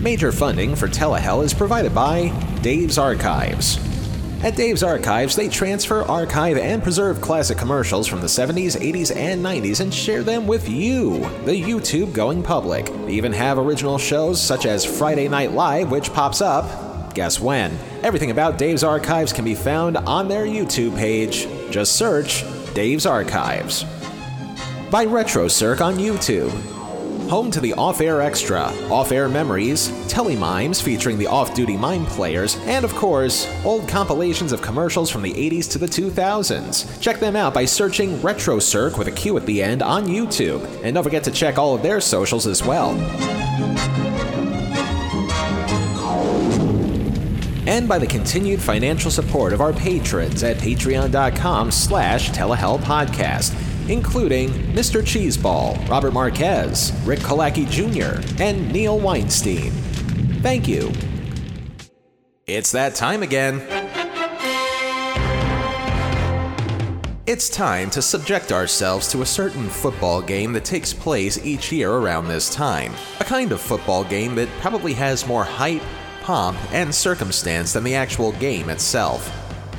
Major funding for Telehell is provided by Dave's Archives. At Dave's Archives, they transfer, archive, and preserve classic commercials from the 70s, 80s, and 90s and share them with you, the YouTube going public. They even have original shows such as Friday Night Live, which pops up. Guess when? Everything about Dave's Archives can be found on their YouTube page. Just search Dave's Archives. By RetroCirq on YouTube home to the Off Air Extra, Off Air Memories, Telemimes featuring the off duty mime players, and of course, old compilations of commercials from the 80s to the 2000s. Check them out by searching RetroCirq with a Q at the end on YouTube, and don't forget to check all of their socials as well. and by the continued financial support of our patrons at patreon.com slash telehellpodcast including Mr. Cheeseball, Robert Marquez, Rick Kolacki Jr., and Neil Weinstein. Thank you. It's that time again. It's time to subject ourselves to a certain football game that takes place each year around this time. A kind of football game that probably has more hype, pomp, and circumstance than the actual game itself.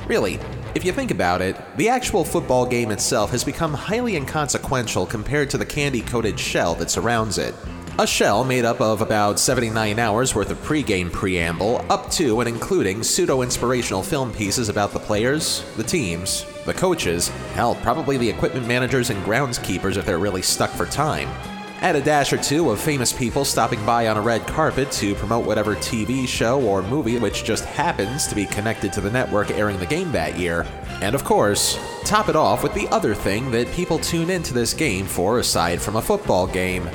Really, if you think about it, the actual football game itself has become highly inconsequential compared to the candy coated shell that surrounds it. A shell made up of about 79 hours worth of pre-game preamble, up to and including pseudo inspirational film pieces about the players, the teams, the coaches, hell, probably the equipment managers and groundskeepers if they're really stuck for time. Add a dash or two of famous people stopping by on a red carpet to promote whatever TV show or movie which just happens to be connected to the network airing the game that year. And of course, top it off with the other thing that people tune into this game for aside from a football game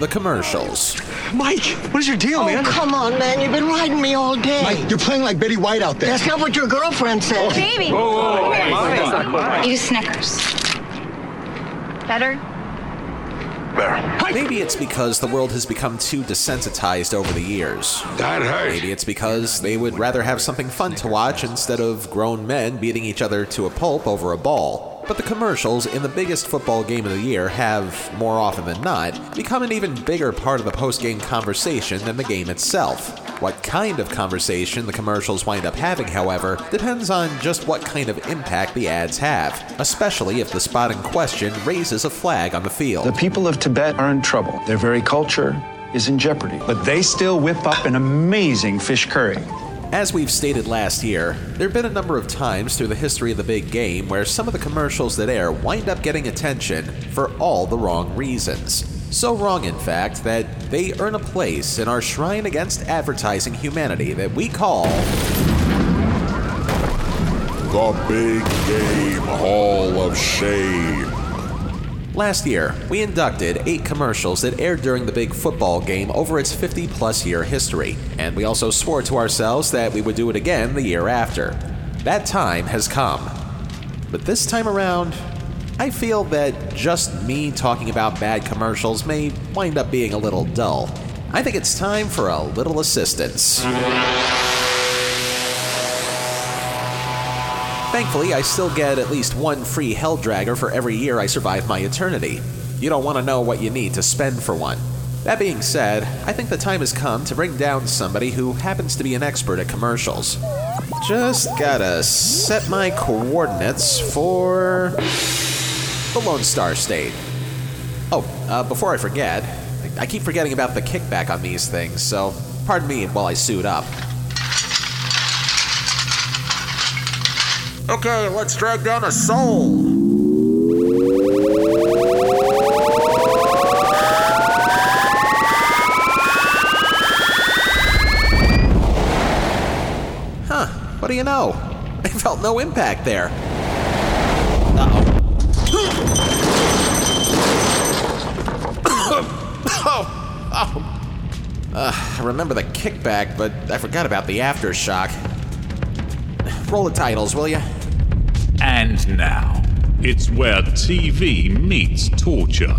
the commercials. Mike, what is your deal, oh, man? come on, man. You've been riding me all day. Mike, you're playing like Betty White out there. That's not what your girlfriend said. Oh, Baby. Whoa, whoa, whoa, whoa. Eat a Snickers. Better? Maybe it's because the world has become too desensitized over the years. That. Maybe it's because they would rather have something fun to watch instead of grown men beating each other to a pulp over a ball. But the commercials in the biggest football game of the year have, more often than not, become an even bigger part of the post game conversation than the game itself. What kind of conversation the commercials wind up having, however, depends on just what kind of impact the ads have, especially if the spot in question raises a flag on the field. The people of Tibet are in trouble. Their very culture is in jeopardy, but they still whip up an amazing fish curry. As we've stated last year, there have been a number of times through the history of the big game where some of the commercials that air wind up getting attention for all the wrong reasons. So wrong, in fact, that they earn a place in our shrine against advertising humanity that we call. The Big Game Hall of Shame. Last year, we inducted eight commercials that aired during the big football game over its 50 plus year history, and we also swore to ourselves that we would do it again the year after. That time has come. But this time around, I feel that just me talking about bad commercials may wind up being a little dull. I think it's time for a little assistance. Thankfully, I still get at least one free Hell Dragger for every year I survive my eternity. You don't want to know what you need to spend for one. That being said, I think the time has come to bring down somebody who happens to be an expert at commercials. Just gotta set my coordinates for the Lone Star State. Oh, uh, before I forget, I keep forgetting about the kickback on these things, so pardon me while I suit up. Okay, let's drag down a soul. Huh, what do you know? I felt no impact there. Oh. oh. Uh, I remember the kickback, but I forgot about the aftershock. Roll the titles, will you? And now, it's where TV meets torture.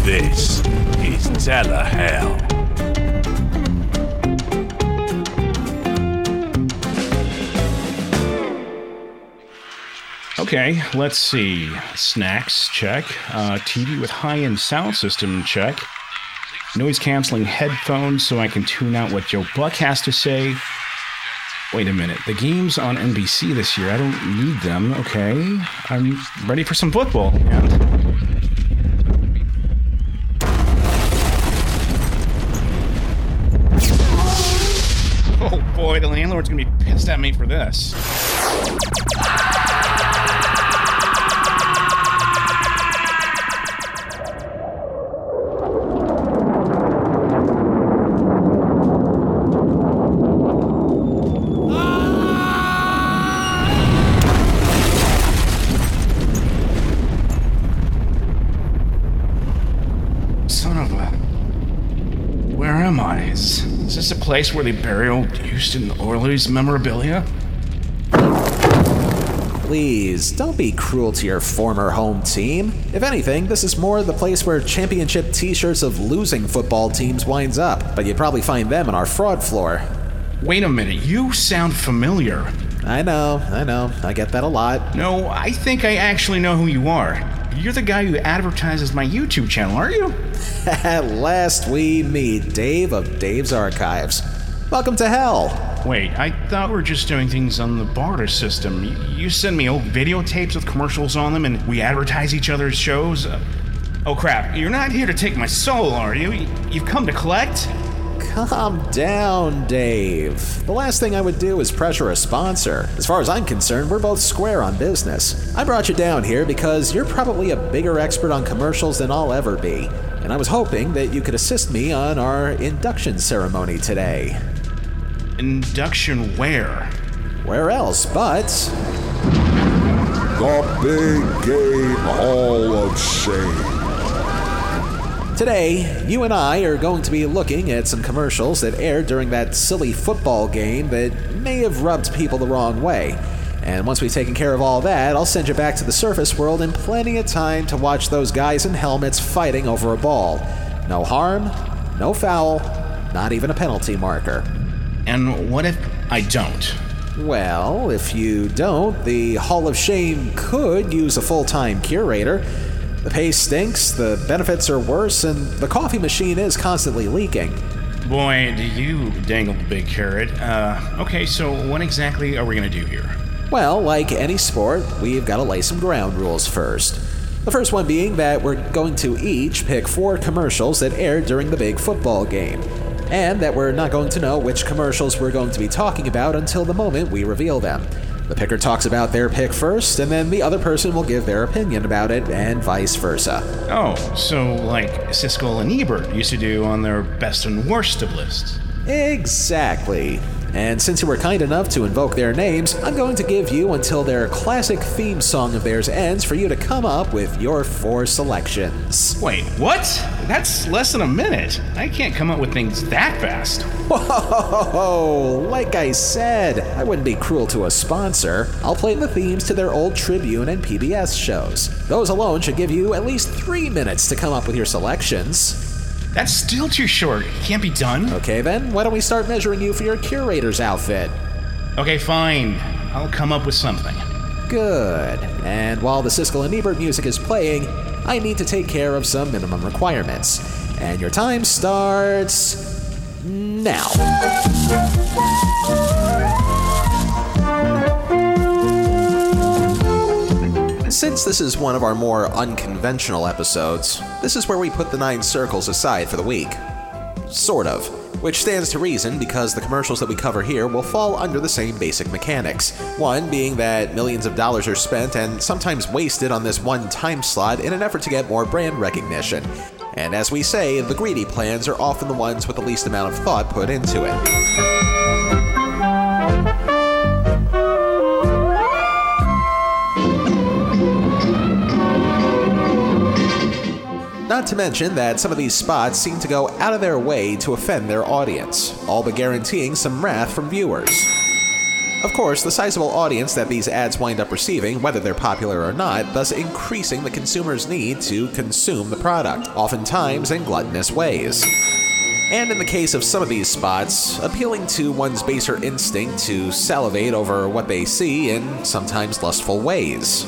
This is Telehell. Okay, let's see. Snacks, check. Uh, TV with high end sound system, check. noise canceling headphones so I can tune out what Joe Buck has to say. Wait a minute, the game's on NBC this year. I don't need them. Okay, I'm ready for some football. Oh boy, the landlord's gonna be pissed at me for this. Place where they bury old Houston Oilers memorabilia? Please, don't be cruel to your former home team. If anything, this is more the place where championship t shirts of losing football teams winds up, but you'd probably find them on our fraud floor. Wait a minute, you sound familiar. I know, I know, I get that a lot. No, I think I actually know who you are. You're the guy who advertises my YouTube channel, aren't you? At last we meet Dave of Dave's Archives. Welcome to hell. Wait, I thought we were just doing things on the barter system. You, you send me old videotapes with commercials on them and we advertise each other's shows? Uh, oh crap, you're not here to take my soul, are you? You- You've come to collect? Calm down, Dave. The last thing I would do is pressure a sponsor. As far as I'm concerned, we're both square on business. I brought you down here because you're probably a bigger expert on commercials than I'll ever be, and I was hoping that you could assist me on our induction ceremony today. Induction where? Where else but The Big Game Hall of Shame. Today, you and I are going to be looking at some commercials that aired during that silly football game that may have rubbed people the wrong way. And once we've taken care of all that, I'll send you back to the surface world in plenty of time to watch those guys in helmets fighting over a ball. No harm, no foul, not even a penalty marker. And what if I don't? Well, if you don't, the Hall of Shame could use a full time curator. The pay stinks, the benefits are worse, and the coffee machine is constantly leaking. Boy, do you dangle the big carrot. Uh, okay, so what exactly are we gonna do here? Well, like any sport, we've got to lay some ground rules first. The first one being that we're going to each pick four commercials that aired during the big football game, and that we're not going to know which commercials we're going to be talking about until the moment we reveal them. The picker talks about their pick first, and then the other person will give their opinion about it, and vice versa. Oh, so like Siskel and Ebert used to do on their best and worst of lists. Exactly. And since you were kind enough to invoke their names, I'm going to give you until their classic theme song of theirs ends for you to come up with your four selections. Wait, what? That's less than a minute. I can't come up with things that fast. Whoa! Like I said, I wouldn't be cruel to a sponsor. I'll play the themes to their old Tribune and PBS shows. Those alone should give you at least three minutes to come up with your selections. That's still too short. It can't be done. Okay, then, why don't we start measuring you for your curator's outfit? Okay, fine. I'll come up with something. Good. And while the Siskel and Ebert music is playing, I need to take care of some minimum requirements. And your time starts now. Since this is one of our more unconventional episodes, this is where we put the nine circles aside for the week. Sort of. Which stands to reason because the commercials that we cover here will fall under the same basic mechanics. One being that millions of dollars are spent and sometimes wasted on this one time slot in an effort to get more brand recognition. And as we say, the greedy plans are often the ones with the least amount of thought put into it. Not to mention that some of these spots seem to go out of their way to offend their audience, all but guaranteeing some wrath from viewers. Of course, the sizable audience that these ads wind up receiving, whether they're popular or not, thus increasing the consumer's need to consume the product, oftentimes in gluttonous ways. And in the case of some of these spots, appealing to one's baser instinct to salivate over what they see in sometimes lustful ways.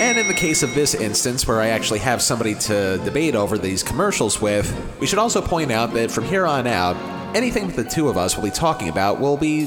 And in the case of this instance, where I actually have somebody to debate over these commercials with, we should also point out that from here on out, anything that the two of us will be talking about will be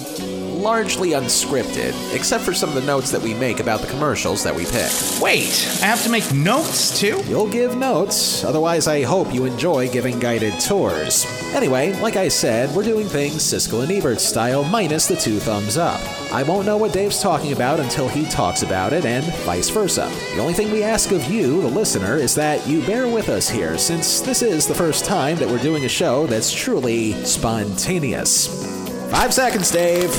largely unscripted, except for some of the notes that we make about the commercials that we pick. Wait, I have to make notes too? You'll give notes, otherwise, I hope you enjoy giving guided tours. Anyway, like I said, we're doing things Siskel and Ebert style minus the two thumbs up. I won't know what Dave's talking about until he talks about it, and vice versa. The only thing we ask of you, the listener, is that you bear with us here, since this is the first time that we're doing a show that's truly spontaneous. Five seconds, Dave.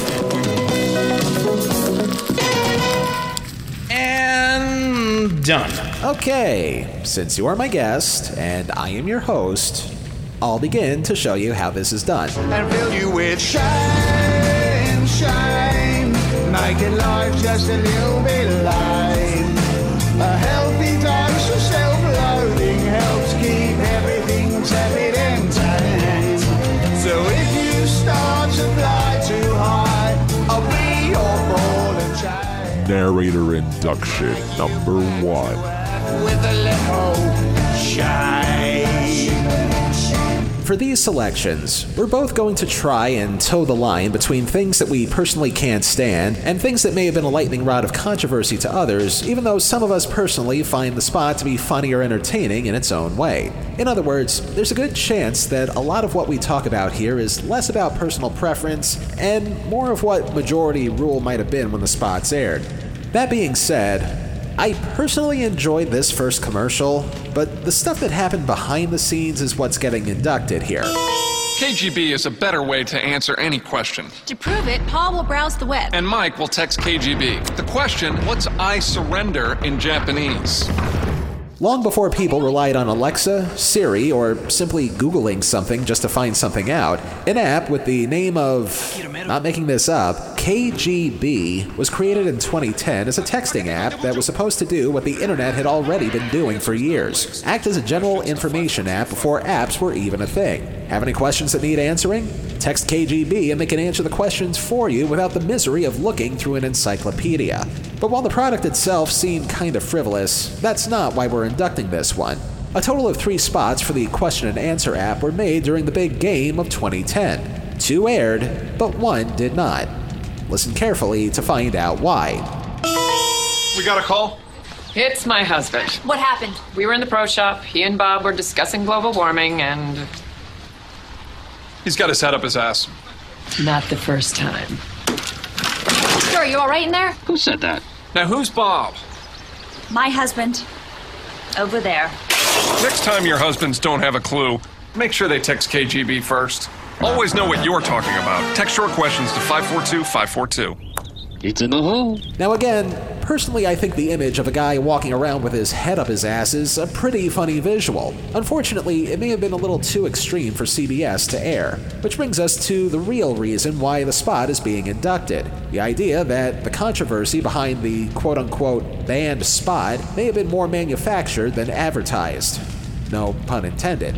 And done. Okay, since you are my guest and I am your host, I'll begin to show you how this is done. And fill you with shame, shame. Making life just a little bit Narrator induction number one. For these selections, we're both going to try and toe the line between things that we personally can't stand and things that may have been a lightning rod of controversy to others, even though some of us personally find the spot to be funny or entertaining in its own way. In other words, there's a good chance that a lot of what we talk about here is less about personal preference and more of what majority rule might have been when the spots aired. That being said, I personally enjoyed this first commercial, but the stuff that happened behind the scenes is what's getting inducted here. KGB is a better way to answer any question. To prove it, Paul will browse the web. And Mike will text KGB. The question, what's I surrender in Japanese? Long before people relied on Alexa, Siri, or simply Googling something just to find something out, an app with the name of, not making this up, KGB was created in 2010 as a texting app that was supposed to do what the internet had already been doing for years act as a general information app before apps were even a thing. Have any questions that need answering? Text KGB and they can answer the questions for you without the misery of looking through an encyclopedia. But while the product itself seemed kind of frivolous, that's not why we're inducting this one. A total of three spots for the question and answer app were made during the big game of 2010. Two aired, but one did not. Listen carefully to find out why. We got a call? It's my husband. What happened? We were in the pro shop. He and Bob were discussing global warming, and He's got his head up his ass. not the first time. Sure, you all right in there? Who said that? Now, who's Bob? My husband. Over there. Next time your husbands don't have a clue, make sure they text KGB first. Always know what you're talking about. Text your questions to 542 542. It's in the hole. Now, again, personally, I think the image of a guy walking around with his head up his ass is a pretty funny visual. Unfortunately, it may have been a little too extreme for CBS to air, which brings us to the real reason why the spot is being inducted the idea that the controversy behind the quote unquote banned spot may have been more manufactured than advertised. No pun intended.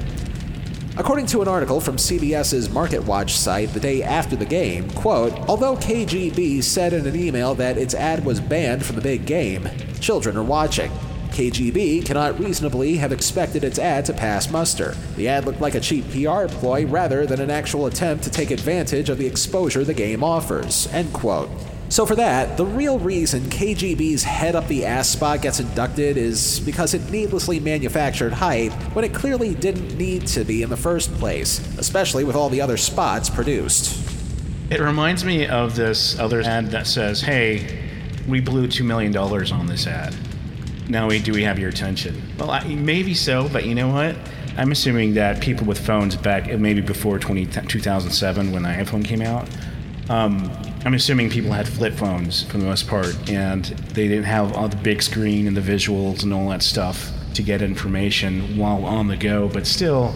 According to an article from CBS's MarketWatch site the day after the game, quote, although KGB said in an email that its ad was banned from the big game, children are watching. KGB cannot reasonably have expected its ad to pass muster. The ad looked like a cheap PR ploy rather than an actual attempt to take advantage of the exposure the game offers. End quote. So, for that, the real reason KGB's head up the ass spot gets inducted is because it needlessly manufactured hype when it clearly didn't need to be in the first place, especially with all the other spots produced. It reminds me of this other ad that says, "Hey, we blew two million dollars on this ad. Now we do we have your attention?" Well, I, maybe so, but you know what? I'm assuming that people with phones back maybe before 20, 2007 when the iPhone came out. Um, I'm assuming people had flip phones for the most part, and they didn't have all the big screen and the visuals and all that stuff to get information while on the go. But still,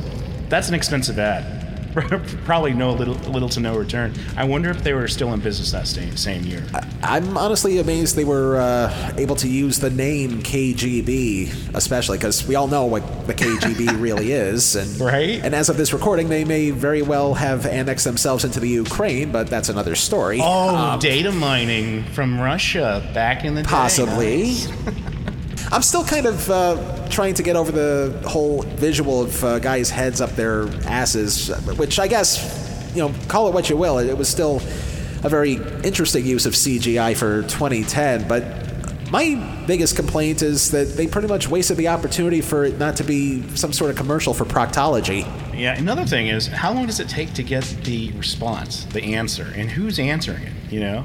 that's an expensive ad. Probably no little, little to no return. I wonder if they were still in business that same same year. I'm honestly amazed they were uh, able to use the name KGB, especially because we all know what the KGB really is, and right. And as of this recording, they may very well have annexed themselves into the Ukraine, but that's another story. Oh, Um, data mining from Russia back in the day. Possibly. I'm still kind of uh, trying to get over the whole visual of uh, guys' heads up their asses, which I guess, you know, call it what you will. It was still a very interesting use of CGI for 2010, but my biggest complaint is that they pretty much wasted the opportunity for it not to be some sort of commercial for proctology. Yeah, another thing is, how long does it take to get the response, the answer, and who's answering it? You know,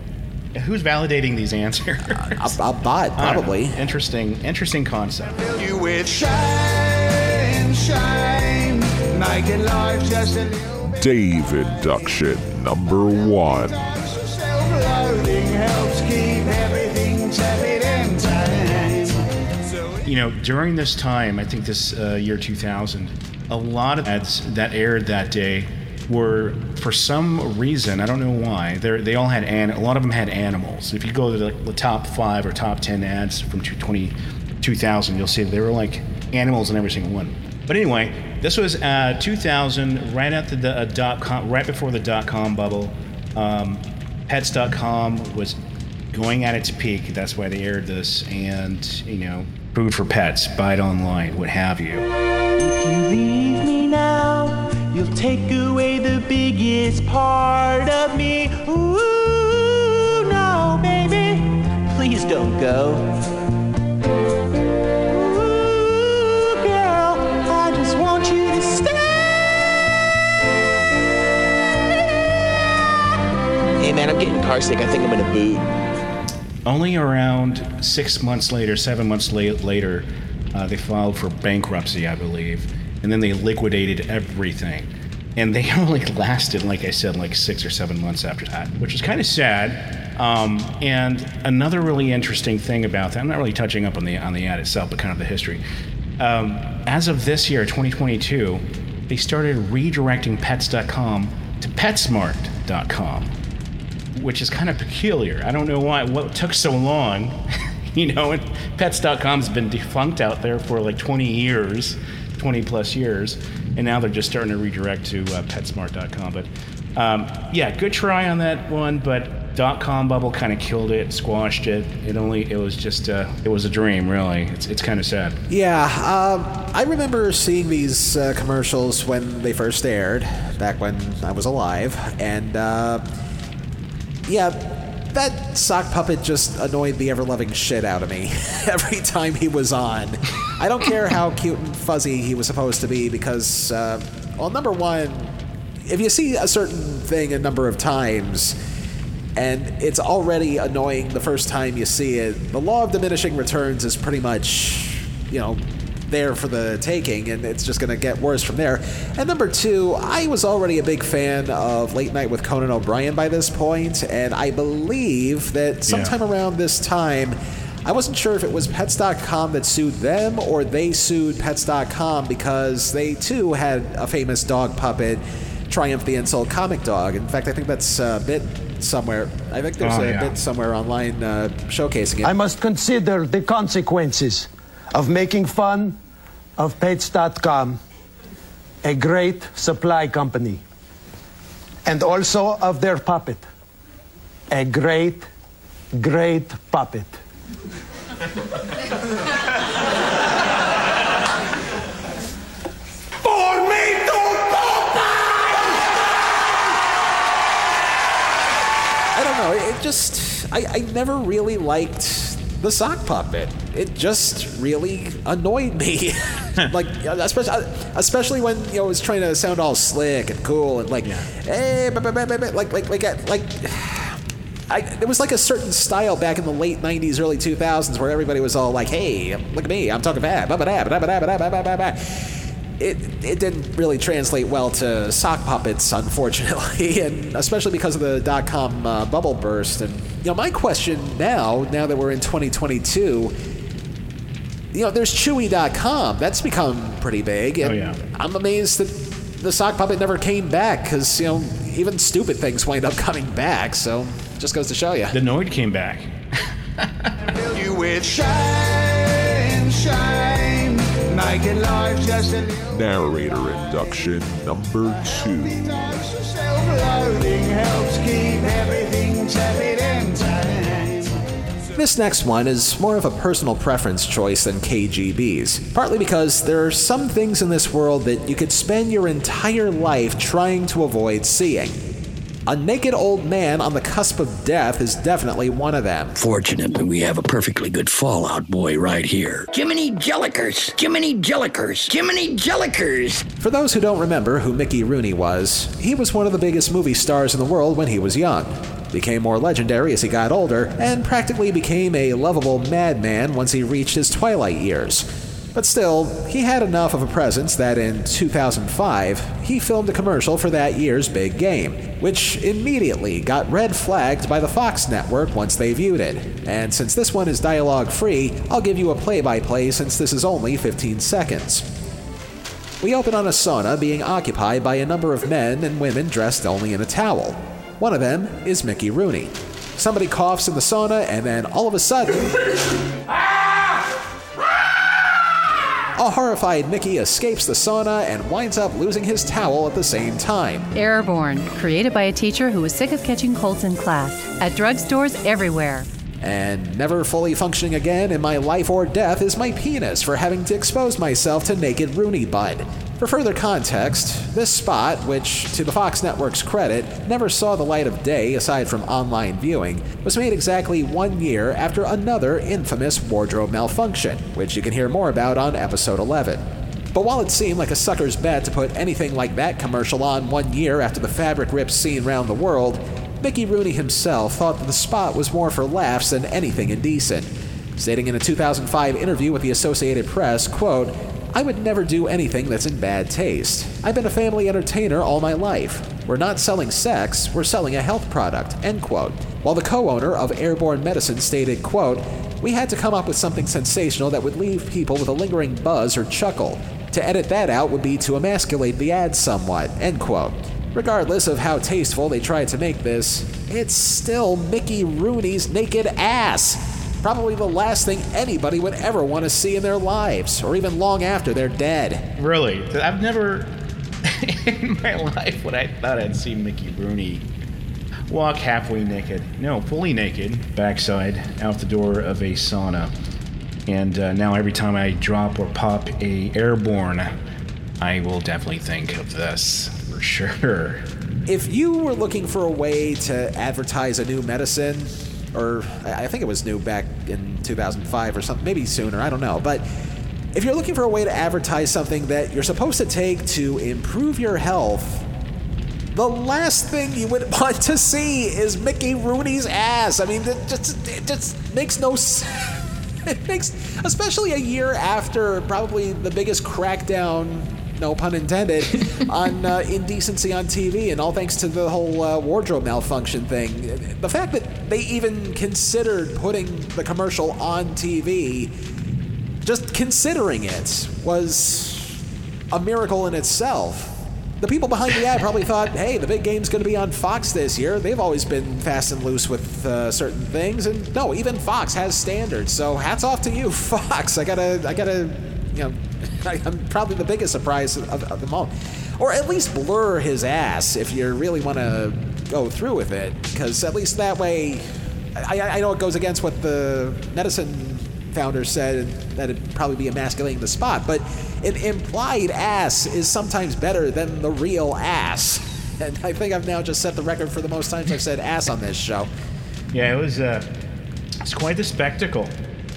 who's validating these answers? A, a bot, I don't probably. Interesting, interesting concept. You with shame, shame, making life just a little bit Dave induction number one. helps keep everything tepid and tame. So You know, during this time, I think this uh, year 2000, a lot of ads that aired that day were, for some reason, I don't know why, they they all had an, a lot of them had animals. If you go to the, the top five or top ten ads from 20, 2000, you'll see they were like animals in every single one. But anyway, this was uh, 2000, right after the, the uh, dot com, right before the dot com bubble. Um, Pets.com was going at its peak. That's why they aired this, and you know, food for pets, buy it online, what have you. You'll take away the biggest part of me. Ooh, no, baby, please don't go. Ooh, girl, I just want you to stay. Hey man, I'm getting car sick. I think I'm gonna boot. Only around six months later, seven months la- later, uh, they filed for bankruptcy, I believe, and then they liquidated everything. And they only lasted, like I said, like six or seven months after that, which is kind of sad. Um, and another really interesting thing about that, I'm not really touching up on the on the ad itself, but kind of the history. Um, as of this year, 2022, they started redirecting Pets.com to PetSmart.com which is kind of peculiar. I don't know why what took so long. you know, and pets.com's been defunct out there for like 20 years, 20 plus years, and now they're just starting to redirect to uh, petsmart.com. But um, yeah, good try on that one, but dot com bubble kind of killed it, squashed it. It only it was just uh, it was a dream, really. It's it's kind of sad. Yeah, um, I remember seeing these uh, commercials when they first aired, back when I was alive, and uh, yeah, that sock puppet just annoyed the ever loving shit out of me every time he was on. I don't care how cute and fuzzy he was supposed to be because, uh, well, number one, if you see a certain thing a number of times and it's already annoying the first time you see it, the law of diminishing returns is pretty much, you know, there for the taking, and it's just going to get worse from there. And number two, I was already a big fan of Late Night with Conan O'Brien by this point, and I believe that sometime around this time, I wasn't sure if it was Pets.com that sued them or they sued Pets.com because they too had a famous dog puppet, Triumph the Insult comic dog. In fact, I think that's a bit somewhere. I think there's Oh, a yeah. bit somewhere online uh, showcasing it. I must consider the consequences of making fun of Pets.com, a great supply company, and also of their puppet, a great, great puppet. For me to I don't know. It just I, I never really liked the sock puppet. It just really annoyed me. like especially especially when you know it was trying to sound all slick and cool and like hey ba- ba- ba- like like like uh, like I, there was like a certain style back in the late 90s early 2000s where everybody was all like hey look at me I'm talking bad it it didn't really translate well to sock puppets, unfortunately, and especially because of the dot com uh, bubble burst. And you know, my question now, now that we're in 2022, you know, there's Chewy.com. That's become pretty big, and Oh, yeah. I'm amazed that the sock puppet never came back because you know even stupid things wind up coming back. So just goes to show you. The Noid came back. you with shame, shame, making life just a little Narrator induction number two. This next one is more of a personal preference choice than KGB's, partly because there are some things in this world that you could spend your entire life trying to avoid seeing. A naked old man on the cusp of death is definitely one of them. Fortunately, we have a perfectly good Fallout boy right here. Jiminy Jellikers! Jiminy Jellikers! Jiminy Jellikers! For those who don't remember who Mickey Rooney was, he was one of the biggest movie stars in the world when he was young. Became more legendary as he got older, and practically became a lovable madman once he reached his twilight years. But still, he had enough of a presence that in 2005, he filmed a commercial for that year's big game, which immediately got red flagged by the Fox network once they viewed it. And since this one is dialogue free, I'll give you a play by play since this is only 15 seconds. We open on a sauna being occupied by a number of men and women dressed only in a towel. One of them is Mickey Rooney. Somebody coughs in the sauna, and then all of a sudden. A horrified Mickey escapes the sauna and winds up losing his towel at the same time. Airborne, created by a teacher who was sick of catching colds in class, at drugstores everywhere. And never fully functioning again in my life or death is my penis for having to expose myself to naked Rooney Bud. For further context, this spot, which, to the Fox Network's credit, never saw the light of day aside from online viewing, was made exactly one year after another infamous wardrobe malfunction, which you can hear more about on episode 11. But while it seemed like a sucker's bet to put anything like that commercial on one year after the fabric rips scene round the world, Mickey Rooney himself thought that the spot was more for laughs than anything indecent, stating in a 2005 interview with the Associated Press, quote, I would never do anything that's in bad taste. I've been a family entertainer all my life. We're not selling sex, we're selling a health product, end quote. While the co-owner of Airborne Medicine stated, quote, we had to come up with something sensational that would leave people with a lingering buzz or chuckle. To edit that out would be to emasculate the ad somewhat, end quote. Regardless of how tasteful they tried to make this, it's still Mickey Rooney's naked ass. Probably the last thing anybody would ever want to see in their lives, or even long after they're dead. Really? I've never in my life would I thought I'd see Mickey Rooney walk halfway naked. No, fully naked, backside, out the door of a sauna. And uh, now every time I drop or pop a airborne, I will definitely think of this sure. If you were looking for a way to advertise a new medicine, or I think it was new back in 2005 or something, maybe sooner, I don't know. But if you're looking for a way to advertise something that you're supposed to take to improve your health, the last thing you would want to see is Mickey Rooney's ass. I mean, it just, it just makes no sense. It makes, especially a year after probably the biggest crackdown no pun intended, on uh, indecency on TV, and all thanks to the whole uh, wardrobe malfunction thing. The fact that they even considered putting the commercial on TV, just considering it, was a miracle in itself. The people behind the ad probably thought, hey, the big game's going to be on Fox this year. They've always been fast and loose with uh, certain things. And no, even Fox has standards. So hats off to you, Fox. I gotta, I gotta, you know, I'm probably the biggest surprise of, of them all. Or at least blur his ass if you really want to go through with it. Because at least that way, I, I know it goes against what the medicine founder said that it'd probably be emasculating the spot, but an implied ass is sometimes better than the real ass. And I think I've now just set the record for the most times I've said ass on this show. Yeah, it was. Uh, it's quite the spectacle,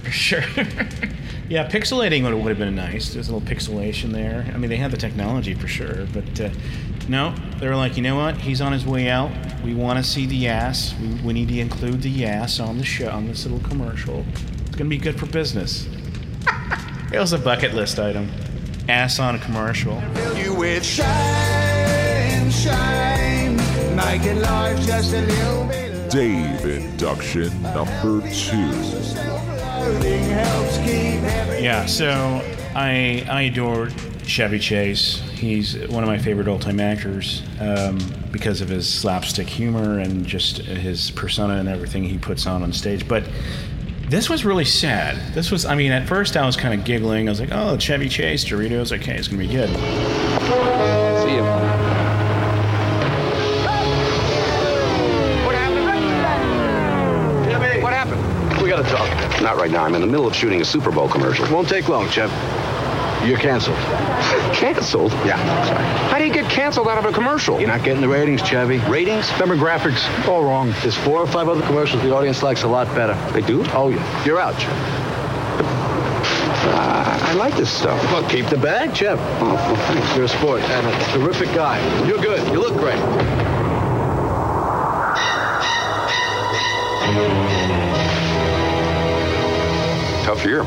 for sure. yeah, pixelating would, would have been nice. There's a little pixelation there. I mean, they had the technology for sure, but uh, no, they were like, you know what? He's on his way out. We want to see the ass. We, we need to include the ass on the show, on this little commercial. It's gonna be good for business. it was a bucket list item. Ass on a commercial. You with shame, shame, making life just a little bit. Dave induction number two. Yeah, so I I adore Chevy Chase. He's one of my favorite all-time actors um, because of his slapstick humor and just his persona and everything he puts on on stage. But this was really sad. This was, I mean, at first I was kind of giggling. I was like, "Oh, Chevy Chase, Doritos. Okay, it's gonna be good." Not right now. I'm in the middle of shooting a Super Bowl commercial. Won't take long, Chev. You're canceled. canceled? Yeah. Sorry. How do you get canceled out of a commercial? You're not getting the ratings, Chevy. Ratings? Demographics, all wrong. There's four or five other commercials the audience likes a lot better. They do? Oh, yeah. You're out, Chev. Uh, I like this stuff. Well, keep the bag, Chev. Oh, well, thanks. You're a sport and a terrific guy. You're good. You look great. Tough year.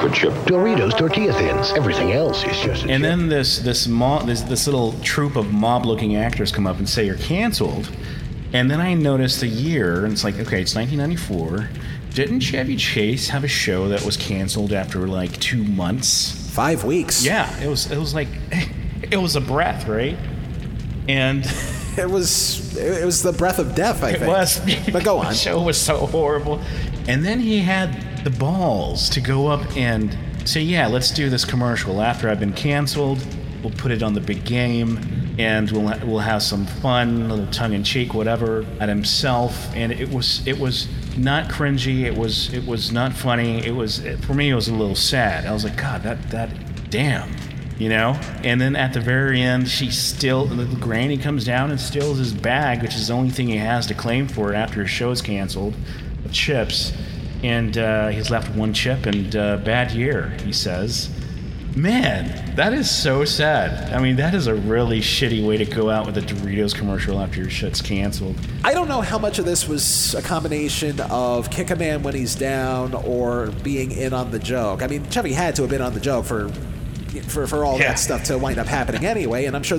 Good chip. Doritos, tortilla thins. Everything else is just a And then this this mob this this little troop of mob looking actors come up and say you're canceled. And then I noticed the year, and it's like, okay, it's 1994. Didn't Chevy Chase have a show that was canceled after like two months? Five weeks. Yeah, it was. It was like, it was a breath, right? And it was it was the breath of death. I it think. was. But go on. the show was so horrible. And then he had the balls to go up and say, "Yeah, let's do this commercial after I've been canceled. We'll put it on the big game, and we'll we'll have some fun, little tongue in cheek, whatever." At himself, and it was it was not cringy. It was it was not funny. It was for me. It was a little sad. I was like, God, that that damn. You know, and then at the very end, she still the granny comes down and steals his bag, which is the only thing he has to claim for after his show is canceled, chips, and uh, he's left one chip and uh, bad year. He says, "Man, that is so sad. I mean, that is a really shitty way to go out with a Doritos commercial after your shit's canceled." I don't know how much of this was a combination of kick a man when he's down or being in on the joke. I mean, Chevy had to have been on the joke for for, for all Yeah. that stuff to wind up happening anyway, and I'm sure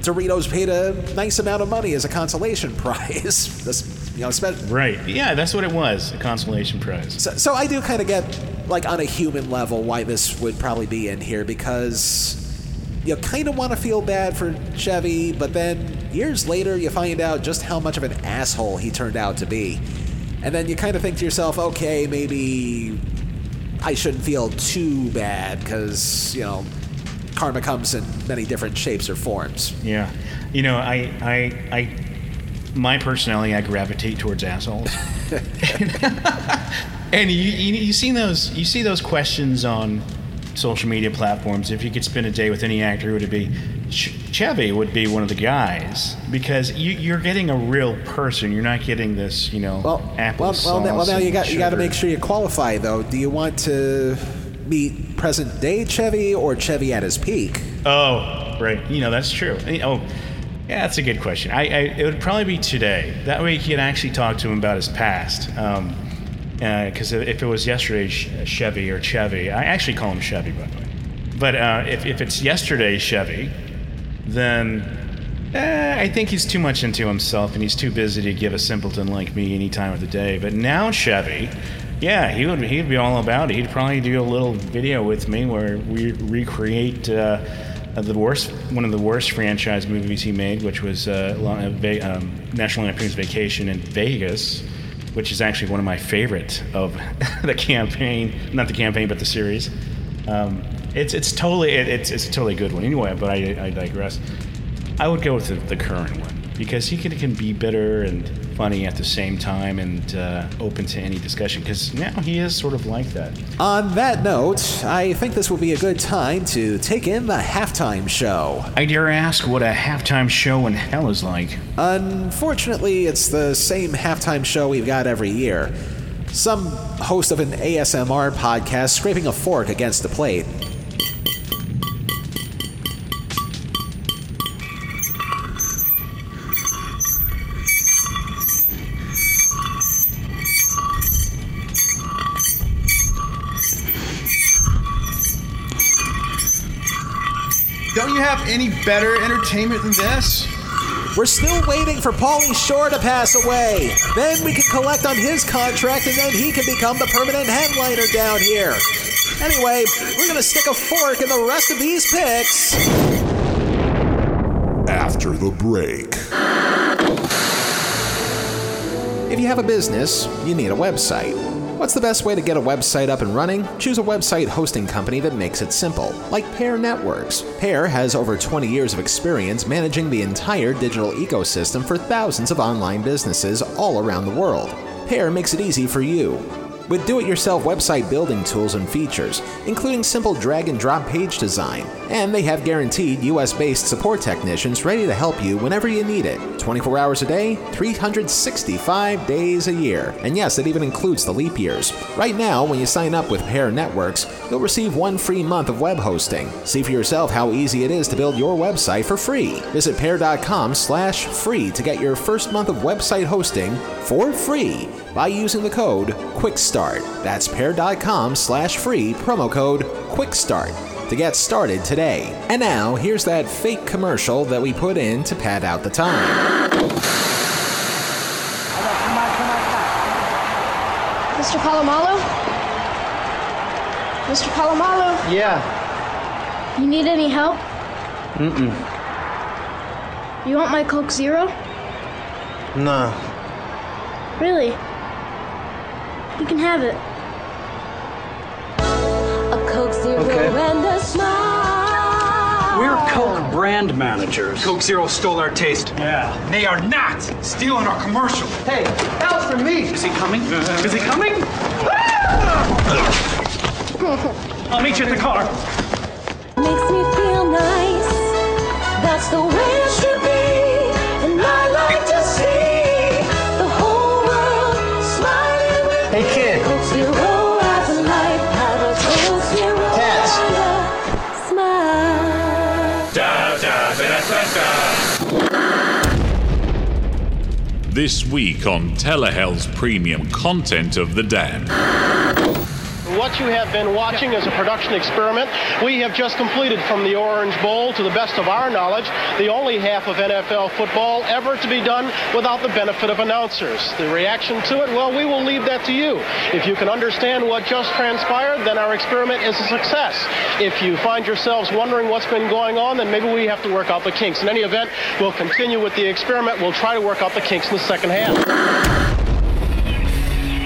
Doritos paid a nice amount of money as a consolation prize. This, you know, spe- Right? Yeah, that's what it was. A consolation prize. so, so I do kind of get, like, on a human level, why this would probably be in here because you kind of want to feel bad for Chevy, but then years later you find out just how much of an asshole he turned out to be. And then you kind of think to yourself, okay, maybe I shouldn't feel too bad because, you know, karma comes in many different shapes or forms. Yeah, you know, I, I, I, my personality, I gravitate towards assholes. and you, you, you see those, you see those questions on social media platforms. If you could spend a day with any actor, who would it be Ch- Chevy? Would be one of the guys because you, you're getting a real person. You're not getting this, you know, Well, apple well, well, now, well, now you got you got to make sure you qualify though. Do you want to meet present day Chevy or Chevy at his peak? Oh, right. You know that's true. Oh, yeah, that's a good question. I, I it would probably be today. That way, you can actually talk to him about his past. Because if it was yesterday, Chevy or Chevy, I actually call him Chevy by the way. But uh, if if it's yesterday Chevy, then eh, I think he's too much into himself and he's too busy to give a simpleton like me any time of the day. But now Chevy. Yeah, he would. He'd be all about it. He'd probably do a little video with me where we recreate uh, the worst, one of the worst franchise movies he made, which was uh, uh, um, National Lampoon's Vacation in Vegas, which is actually one of my favorite of the campaign. Not the campaign, but the series. Um, it's it's totally it, it's it's a totally good one. Anyway, but I, I digress. I would go with the, the current one because he can, can be bitter and funny at the same time and uh, open to any discussion because now he is sort of like that. On that note, I think this will be a good time to take in the halftime show. I dare ask what a halftime show in hell is like. Unfortunately, it's the same halftime show we've got every year. Some host of an ASMR podcast scraping a fork against the plate. Better entertainment than this? We're still waiting for Pauly Shore to pass away. Then we can collect on his contract and then he can become the permanent headliner down here. Anyway, we're gonna stick a fork in the rest of these picks. After the break. If you have a business, you need a website. What's the best way to get a website up and running? Choose a website hosting company that makes it simple, like Pair Networks. Pair has over 20 years of experience managing the entire digital ecosystem for thousands of online businesses all around the world. Pair makes it easy for you. With do it yourself website building tools and features, including simple drag and drop page design, and they have guaranteed US based support technicians ready to help you whenever you need it 24 hours a day, 365 days a year. And yes, it even includes the leap years. Right now, when you sign up with Pair Networks, you'll receive one free month of web hosting. See for yourself how easy it is to build your website for free. Visit pair.com slash free to get your first month of website hosting for free by using the code QUICKSTART. That's pair.com slash free promo code QUICKSTART to get started today. And now, here's that fake commercial that we put in to pad out the time. Mr. Palomalo? Mr. Palomalo? Yeah. You need any help? Mm-mm. You want my Coke Zero? Nah. Really? You can have it. A Coke Zero Okay. and a smile. We're Coke brand managers. Coke Zero stole our taste. Yeah. They are not stealing our commercial. Hey, that was for me. Is he coming? Is he coming? I'll meet you at the car. Makes me feel nice. That's the way This week on Telehell's premium content of the Damned. What you have been watching is a production experiment we have just completed from the Orange Bowl to the best of our knowledge, the only half of NFL football ever to be done without the benefit of announcers. The reaction to it, well, we will leave that to you. If you can understand what just transpired, then our experiment is a success. If you find yourselves wondering what's been going on, then maybe we have to work out the kinks. In any event, we'll continue with the experiment. We'll try to work out the kinks in the second half.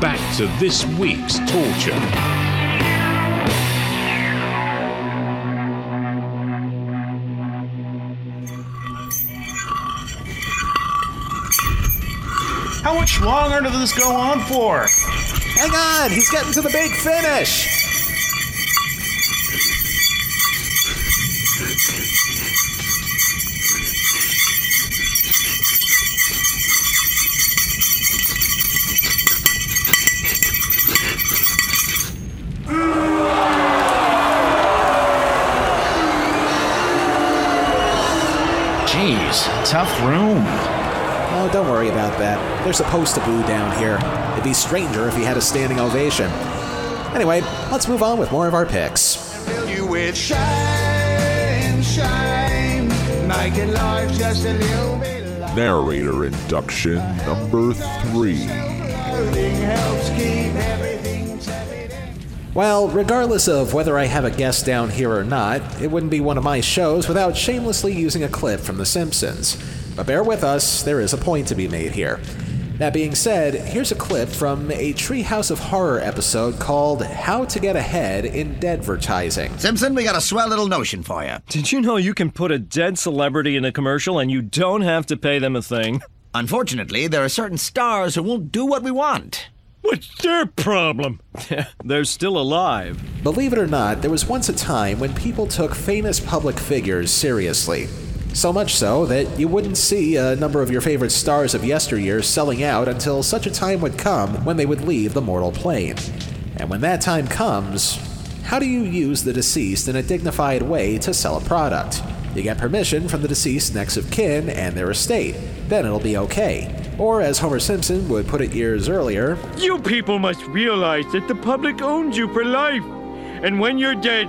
back to this week's torture. How much longer does this go on for? Hang on, he's getting to the big finish. Worry about that. They're supposed to boo down here. It'd be stranger if he had a standing ovation. Anyway, let's move on with more of our picks. Fill you with shame, shame, making life just a little bit Narrator induction number three. loading helps keep everything tepid. Well, regardless of whether I have a guest down here or not, it wouldn't be one of my shows without shamelessly using a clip from The Simpsons. But bear with us, there is a point to be made here. That being said, here's a clip from a Treehouse of Horror episode called How to Get Ahead in Deadvertising. Simpson, we got a swell little notion for you. Did you know you can put a dead celebrity in a commercial and you don't have to pay them a thing? Unfortunately, there are certain stars who won't do what we want. What's their problem? They're still alive. Believe it or not, there was once a time when people took famous public figures seriously. So much so that you wouldn't see a number of your favorite stars of yesteryear selling out until such a time would come when they would leave the mortal plane. And when that time comes, how do you use the deceased in a dignified way to sell a product? You get permission from the deceased next of kin and their estate. Then it'll be okay. Or, as Homer Simpson would put it years earlier, You people must realize that the public owns you for life. And when you're dead,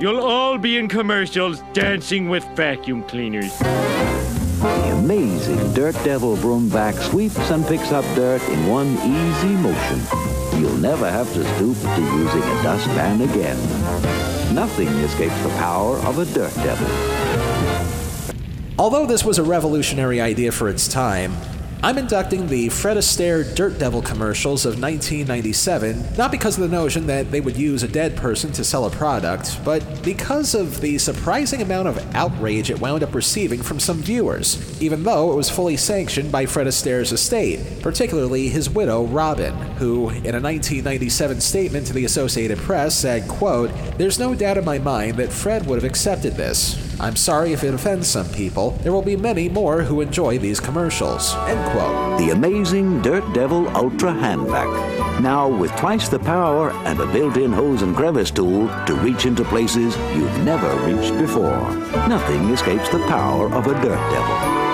you'll all be in commercials dancing with vacuum cleaners. The amazing Dirt Devil broom vac sweeps and picks up dirt in one easy motion. you'll never have to stoop to using a dustpan again. Nothing escapes the power of a dirt devil. Although this was a revolutionary idea for its time, I'm inducting the Fred Astaire Dirt Devil commercials of 1997 not because of the notion that they would use a dead person to sell a product, but because of the surprising amount of outrage it wound up receiving from some viewers, even though it was fully sanctioned by Fred Astaire's estate, particularly his widow Robyn, who, in a 1997 statement to the Associated Press, said, quote, There's no doubt in my mind that Fred would have accepted this. I'm sorry if it offends some people. There will be many more who enjoy these commercials. End quote. The amazing Dirt Devil Ultra Hand Vac. Now with twice the power and a built-in hose and crevice tool to reach into places you've never reached before. Nothing escapes the power of a Dirt Devil.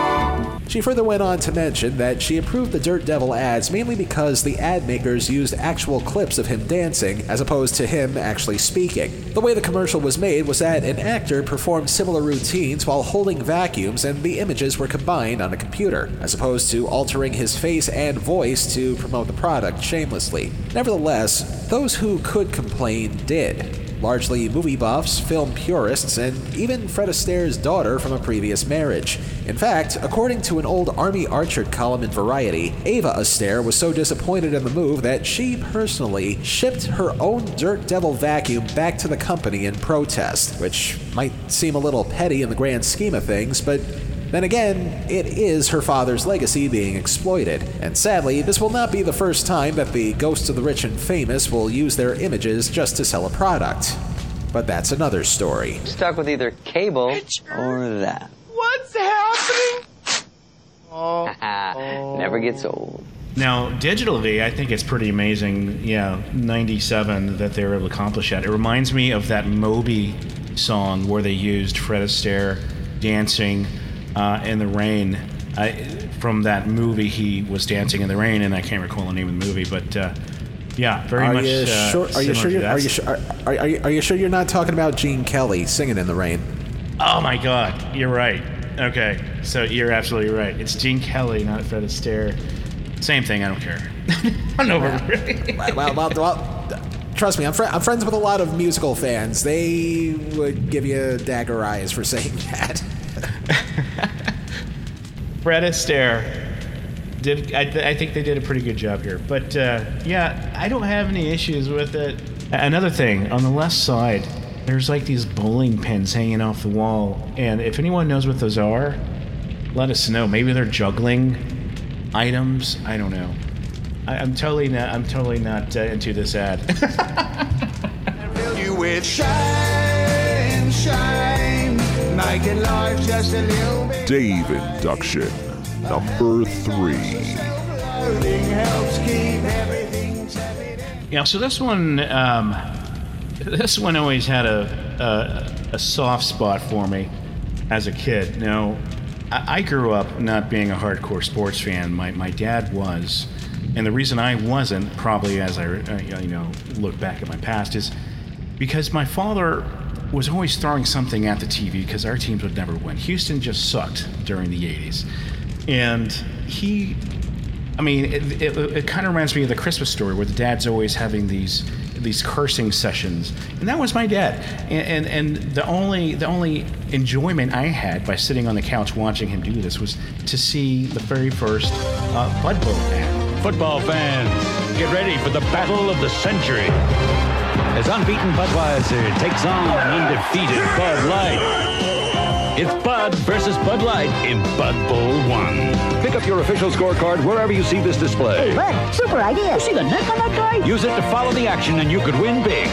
She further went on to mention that she approved the Dirt Devil ads mainly because the ad makers used actual clips of him dancing as opposed to him actually speaking. The way the commercial was made was that an actor performed similar routines while holding vacuums and the images were combined on a computer, as opposed to altering his face and voice to promote the product shamelessly. Nevertheless, those who could complain did largely movie buffs, film purists, and even Fred Astaire's daughter from a previous marriage. In fact, according to an old Army Archerd column in Variety, Ava Astaire was so disappointed in the move that she personally shipped her own Dirt Devil vacuum back to the company in protest, which might seem a little petty in the grand scheme of things, but then again, it is her father's legacy being exploited, and sadly, this will not be the first time that the ghosts of the rich and famous will use their images just to sell a product. But that's another story. Stuck with either cable or that. What's happening? Oh never gets old. Now, digitally, I think it's pretty amazing. Yeah, 97 that they were able to accomplish that. It reminds me of that Moby song where they used Fred Astaire dancing uh, in the rain. I, from that movie, he was dancing in the rain, and I can't recall the name of the movie, but uh, yeah, very are much. You uh, sure, are you sure? You're, are you sure? Are, are, are you, are you sure you're not talking about Gene Kelly singing in the rain? Oh my God, you're right. Okay, so you're absolutely right. It's Gene Kelly, not Fred Astaire. Same thing. I don't care. I don't know. well, well, well, well, trust me, I'm, fri I'm friends with a lot of musical fans. They would give you dagger eyes for saying that. Fred Astaire did. I, th- I think they did a pretty good job here. But uh, yeah, I don't have any issues with it. Another thing on the left side, there's like these bowling pins hanging off the wall, and if anyone knows what those are, let us know. Maybe they're juggling items. I don't know. I, I'm totally not. I'm totally not uh, into this ad. You with shine, shame, life just a little bit. Dave induction number three. Yeah, so this one, um, this one always had a, a a soft spot for me as a kid. Now, I, I grew up not being a hardcore sports fan. My my dad was, and the reason I wasn't, probably as I uh, you know look back at my past, is because my father was always throwing something at the TV because our teams would never win. Houston just sucked during the '80s, and he I mean, it, it, it kind of reminds me of the Christmas story where the dad's always having these these cursing sessions, and that was my dad. And, and and the only the only enjoyment I had by sitting on the couch watching him do this was to see the very first uh, Bud Bowl ad. Football fans, get ready for the battle of the century. As unbeaten Budweiser takes on undefeated Bud Light. It's Bud versus Bud Light in Bud Bowl 1. Pick up your official scorecard wherever you see this display. Bud, super idea. You see the neck on that guy? Use it to follow the action and you could win big.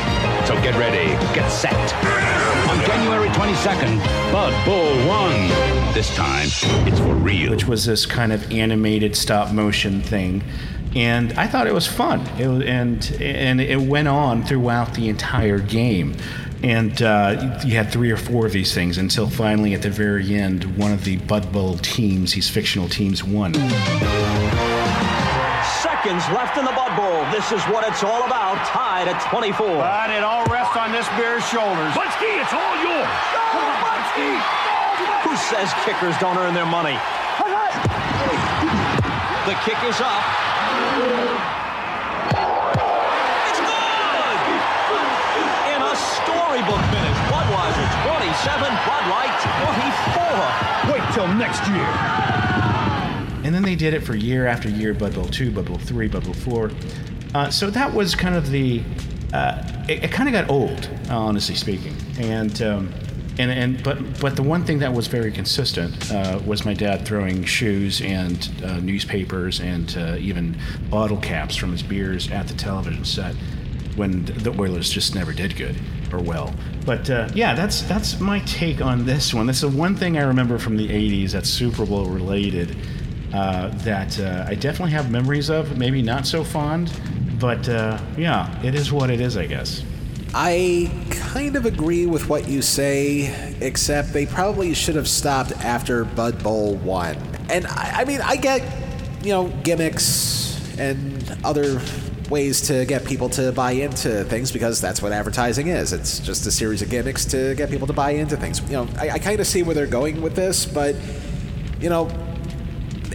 So get ready, get set. On January 22nd, Bud Bowl 1. This time, it's for real. which was this kind of animated stop motion thing. And I thought it was fun, it, and and it went on throughout the entire game. And uh, you had three or four of these things until finally, at the very end, one of the Bud Bowl teams, these fictional teams, won. Seconds left in the Bud Bowl. This is what it's all about. Tied at 24. But it all rests on this bear's shoulders. Butsky, it's all yours. Who says kickers don't earn their money? The kick is up. It's good! In a storybook finish, Budweiser 27, Bud Light 24. Wait till next year. And then they did it for year after year, Bud Bowl 2, Bud Bowl 3, Bud Bowl 4. Uh, so that was kind of the. Uh, it, it kind of got old, honestly speaking. And. Um, and, and but but the one thing that was very consistent uh, was my dad throwing shoes and uh, newspapers and uh, even bottle caps from his beers at the television set when the Oilers just never did good or well. But uh, yeah, that's that's my take on this one. That's the one thing I remember from the '80s that's Super Bowl related uh, that uh, I definitely have memories of. Maybe not so fond, but yeah, it is what it is, I guess. I kind of agree with what you say, except they probably should have stopped after Bud Bowl 1. And I, I mean, I get, you know, gimmicks and other ways to get people to buy into things because that's what advertising is. It's just a series of gimmicks to get people to buy into things. You know, I, I kind of see where they're going with this, but, you know,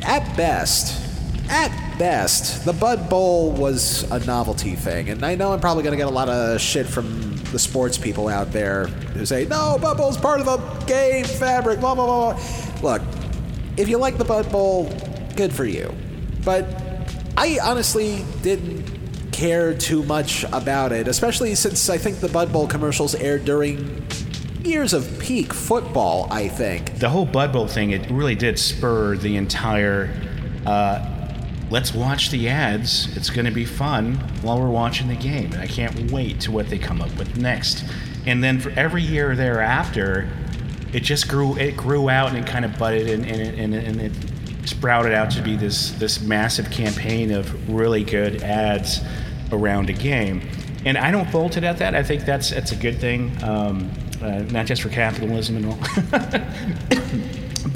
at best, at best, the Bud Bowl was a novelty thing. And I know I'm probably going to get a lot of shit from the sports people out there who say, no, Bud Bowl's part of the game fabric, blah, blah, blah. blah." Look, if you like the Bud Bowl, good for you. But I honestly didn't care too much about it, especially since I think the Bud Bowl commercials aired during years of peak football, I think. The whole Bud Bowl thing, it really did spur the entire. Uh, let's watch the ads. It's going to be fun while we're watching the game. And I can't wait to what they come up with next. And then for every year thereafter, it just grew. It grew out and it kind of budded and, and, it, and, and it sprouted out to be this this massive campaign of really good ads around a game. And I don't fault it at that. I think that's that's a good thing, um, uh, not just for capitalism and all.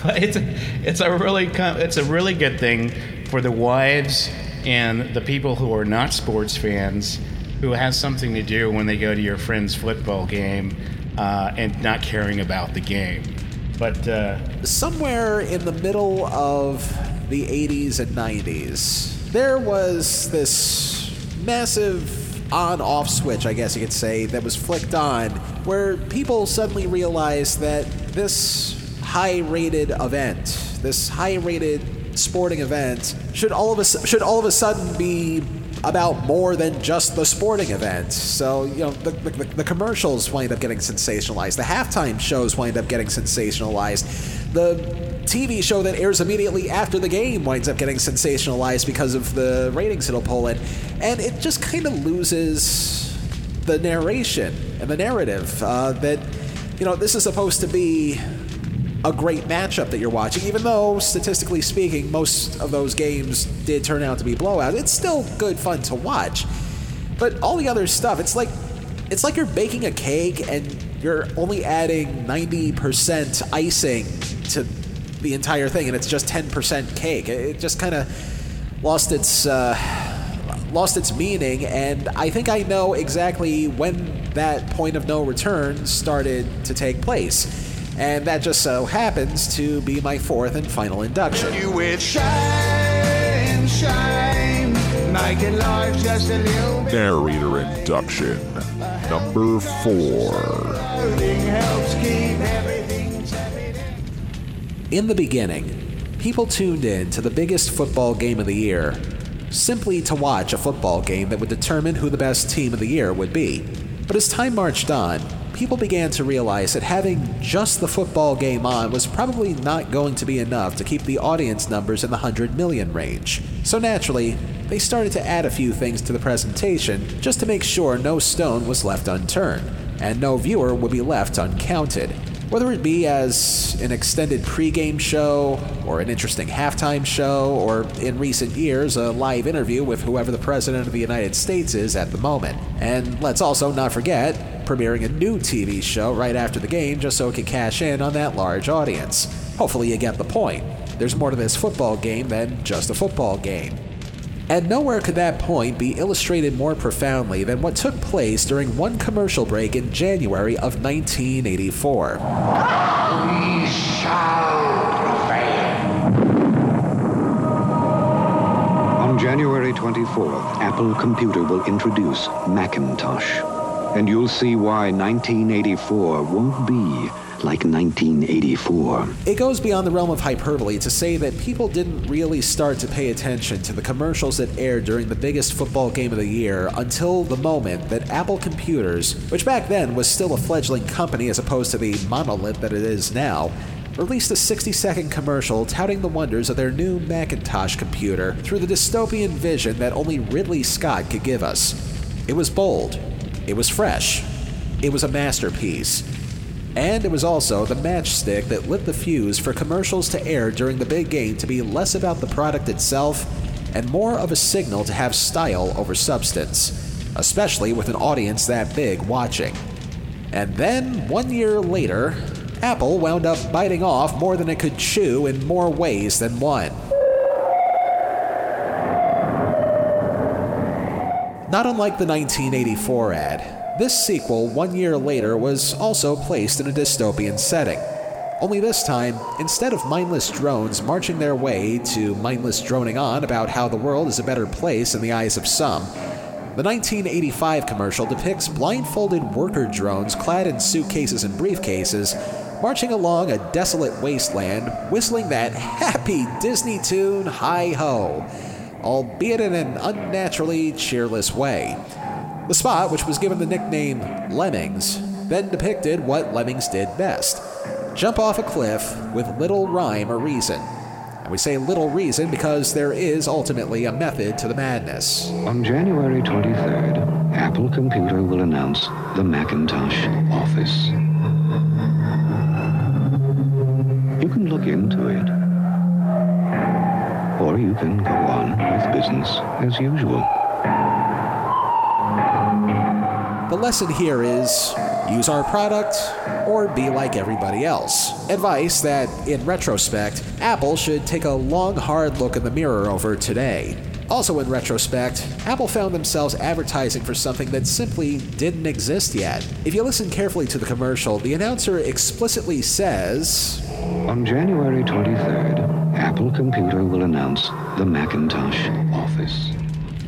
but it's a, it's a really it's a really good thing for the wives and the people who are not sports fans who have something to do when they go to your friend's football game uh, and not caring about the game. But uh, somewhere in the middle of the 80s and 90s, there was this massive on off switch, I guess you could say, that was flicked on, where people suddenly realized that this high rated event, this high rated sporting event, should all of a, should all of a sudden be about more than just the sporting event. So, you know, the, the, the commercials wind up getting sensationalized, the halftime shows wind up getting sensationalized, the TV show that airs immediately after the game winds up getting sensationalized because of the ratings it'll pull in. And it just kind of loses the narration and the narrative uh, that, you know, this is supposed to be a great matchup that you're watching, even though statistically speaking, most of those games did turn out to be blowouts. It's still good fun to watch. But all the other stuff, it's like it's like you're baking a cake and you're only adding 90% icing to the entire thing, and it's just 10% cake. It just kind of lost its uh, lost its meaning, and I think I know exactly when that point of no return started to take place. And that just so happens to be my fourth and final induction. You with shame, shame, making life just a little bit Narrator induction. Number four. loading helps keep everything In the beginning, people tuned in to the biggest football game of the year simply to watch a football game that would determine who the best team of the year would be. But as time marched on, people began to realize that having just the football game on was probably not going to be enough to keep the audience numbers in the 100 million range. So naturally, they started to add a few things to the presentation just to make sure no stone was left unturned, and no viewer would be left uncounted. Whether it be as an extended pregame show, or an interesting halftime show, or in recent years, a live interview with whoever the President of the United States is at the moment. And let's also not forget premiering a new TV show right after the game just so it can cash in on that large audience. Hopefully, you get the point. There's more to this football game than just a football game. And nowhere could that point be illustrated more profoundly than what took place during one commercial break in January of 1984. We shall prevail. On January 24th, Apple Computer will introduce Macintosh. And you'll see why 1984 won't be like 1984. It goes beyond the realm of hyperbole to say that people didn't really start to pay attention to the commercials that aired during the biggest football game of the year until the moment that Apple Computers, which back then was still a fledgling company as opposed to the monolith that it is now, released a 60 second commercial touting the wonders of their new Macintosh computer through the dystopian vision that only Ridley Scott could give us. It was bold, it was fresh, it was a masterpiece. And it was also the matchstick that lit the fuse for commercials to air during the big game to be less about the product itself and more of a signal to have style over substance, especially with an audience that big watching. And then, one year later, Apple wound up biting off more than it could chew in more ways than one. Not unlike the 1984 ad, this sequel one year later was also placed in a dystopian setting. Only this time, instead of mindless drones marching their way to mindless droning on about how the world is a better place in the eyes of some, the 1985 commercial depicts blindfolded worker drones clad in suitcases and briefcases marching along a desolate wasteland, whistling that happy Disney tune Hi Ho, albeit in an unnaturally cheerless way. The spot, which was given the nickname Lemmings, then depicted what Lemmings did best jump off a cliff with little rhyme or reason. And we say little reason because there is ultimately a method to the madness. On January 23rd, Apple Computer will announce the Macintosh Office. You can look into it. Or you can go on with business as usual. The lesson here is use our product or be like everybody else. Advice that, in retrospect, Apple should take a long, hard look in the mirror over today. Also, in retrospect, Apple found themselves advertising for something that simply didn't exist yet. If you listen carefully to the commercial, the announcer explicitly says On January 23rd, Apple Computer will announce the Macintosh Office.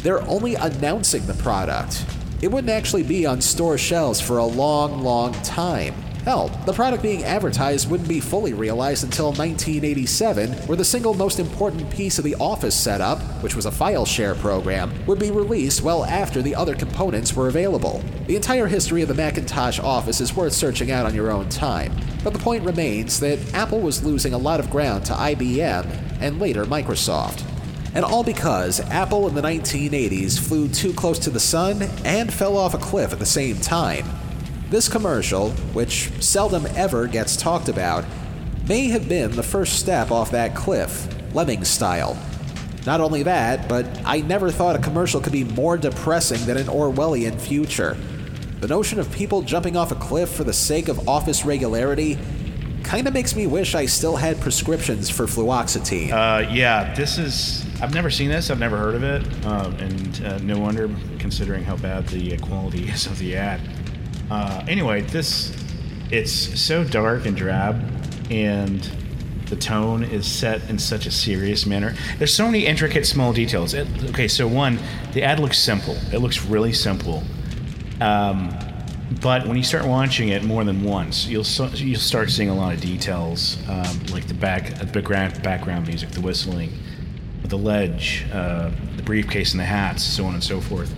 they're only announcing the product. It wouldn't actually be on store shelves for a long, long time. Hell, the product being advertised wouldn't be fully realized until 1987, where the single most important piece of the Office setup, which was a file share program, would be released well after the other components were available. The entire history of the Macintosh Office is worth searching out on your own time, but the point remains that Apple was losing a lot of ground to IBM and later Microsoft. And all because Apple in the 1980s flew too close to the sun and fell off a cliff at the same time. This commercial, which seldom ever gets talked about, may have been the first step off that cliff, Lemming style. Not only that, but I never thought a commercial could be more depressing than an Orwellian future. The notion of people jumping off a cliff for the sake of office regularity kinda makes me wish I still had prescriptions for fluoxetine. Uh, yeah, this is. I've never seen this. I've never heard of it, um, and uh, no wonder, considering how bad the uh, quality is of the ad. Uh, anyway, this it's so dark and drab, and the tone is set in such a serious manner. There's so many intricate small details. It, okay, so one, the ad looks simple. It looks really simple. Um, but when you start watching it more than once, you'll so, you'll start seeing a lot of details, um, like the back the background background music, the whistling, the ledge, uh, the briefcase, and the hats, so on and so forth.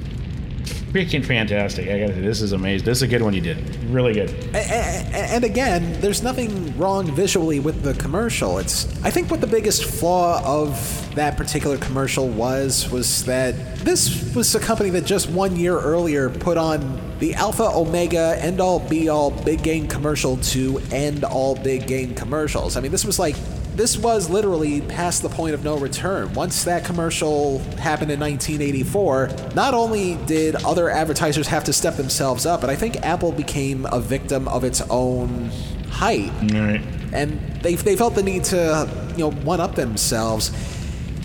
Freaking fantastic! I gotta say, this is amazing. This is a good one you did. Really good. A- a- And again, there's nothing wrong visually with the commercial. It's I think what the biggest flaw of that particular commercial was was that this was a company that just one year earlier put on the alpha omega end all be all big game commercial to end all big game commercials. I mean, this was like this was literally past the point of no return. Once that commercial happened in 1984, not only did other advertisers have to step themselves up, but I think Apple became a victim of its own hype. Right. And they, they felt the need to, you know, one up themselves.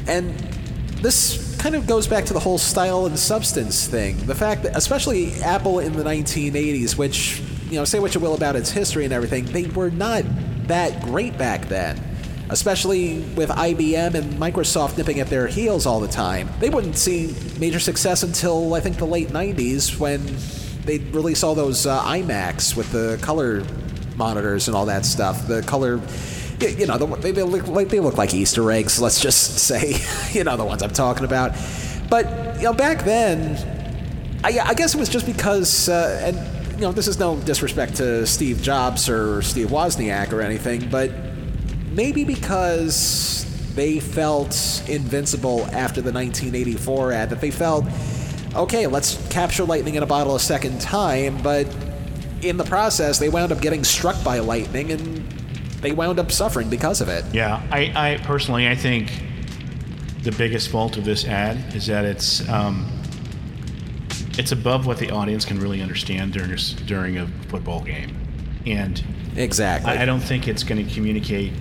And this kind of goes back to the whole style and substance thing. The fact that, especially Apple in the 1980s, which, you know, say what you will about its history and everything, they were not that great back then especially with IBM and Microsoft nipping at their heels all the time. They wouldn't see major success until I think the late 90s when they release all those uh, iMacs with the color monitors and all that stuff. The color, you know, the, they, they look like they look like Easter eggs. Let's just say, you know, the ones I'm talking about. But you know, back then, I, I guess it was just because, uh, and you know, this is no disrespect to Steve Jobs or Steve Wozniak or anything, but maybe because they felt invincible after the 1984 ad, that they felt, okay, let's capture lightning in a bottle a second time, but in the process, they wound up getting struck by lightning and they wound up suffering because of it. Yeah, I, I personally, I think the biggest fault of this ad is that it's um, it's above what the audience can really understand during during a football game, and exactly, I, I don't think it's going to communicate,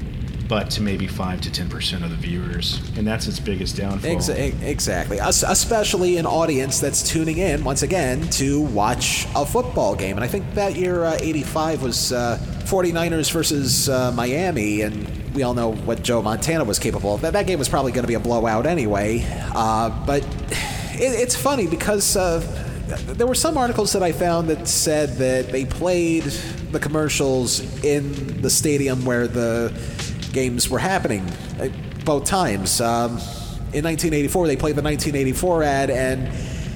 but to maybe five to ten percent of the viewers, and that's its biggest downfall. Ex- exactly. Especially an audience that's tuning in, once again, to watch a football game. And I think that year, uh, 85 was uh, 49ers versus uh, Miami, and we all know what Joe Montana was capable of. That, that game was probably going to be a blowout anyway. Uh, but it, it's funny because there were some articles that I found that said that they played the commercials in the stadium where the games were happening uh, both times. Um, in 1984, they played the 1984 ad, and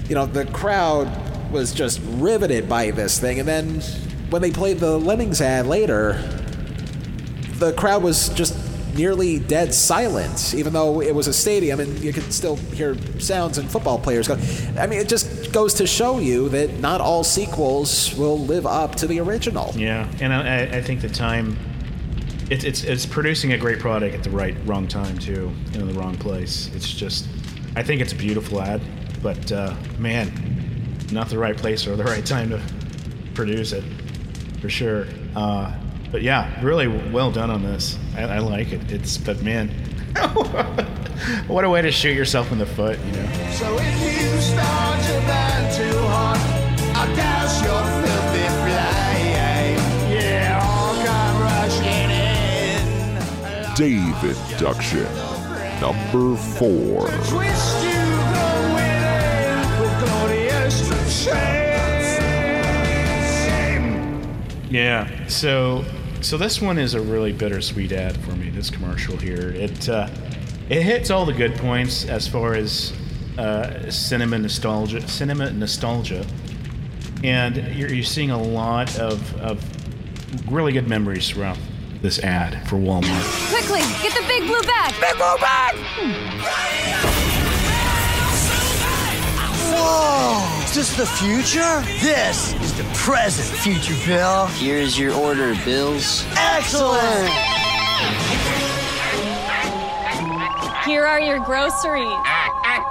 you know the crowd was just riveted by this thing. And then when they played the Lemmings ad later, the crowd was just nearly dead silent, even though it was a stadium and you could still hear sounds and football players go. I mean, it just goes to show you that not all sequels will live up to the original. Yeah, and I, I- I think the time it's it's it's producing a great product at the right wrong time too, in the wrong place. It's just, I think it's a beautiful ad, but uh, man, not the right place or the right time to produce it, for sure. Uh, but yeah, really well done on this. I, I like it. It's but man, what a way to shoot yourself in the foot, you know. So Dave induction. Number four. Yeah. So so this one is a really bittersweet ad for me. This commercial here, it uh, it hits all the good points as far as uh, cinema nostalgia, cinema nostalgia, and you're, you're seeing a lot of, of really good memories throughout this ad for Walmart. Quickly, get the big blue bag! Big blue bag! Whoa! Is this the future? This is the present, future Bill. Here's your order, Bills. Excellent! Here are your groceries. Eck.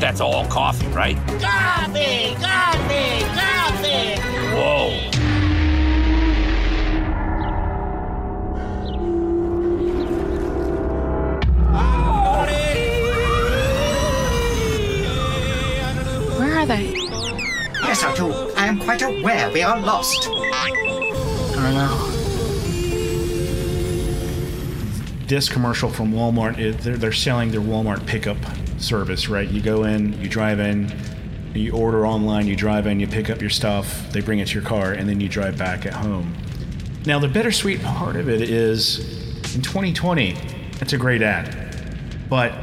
That's all coffee, right? Coffee, coffee, coffee. Whoa. Where are they? Yes, I do. I am quite aware we are lost. I don't know. this commercial from Walmart is they're, they're selling their Walmart pickup service, right? You go in, you drive in, you order online, you drive in, you pick up your stuff, they bring it to your car, and then you drive back at home. Now, the bittersweet part of it is in 2020, it's a great ad. But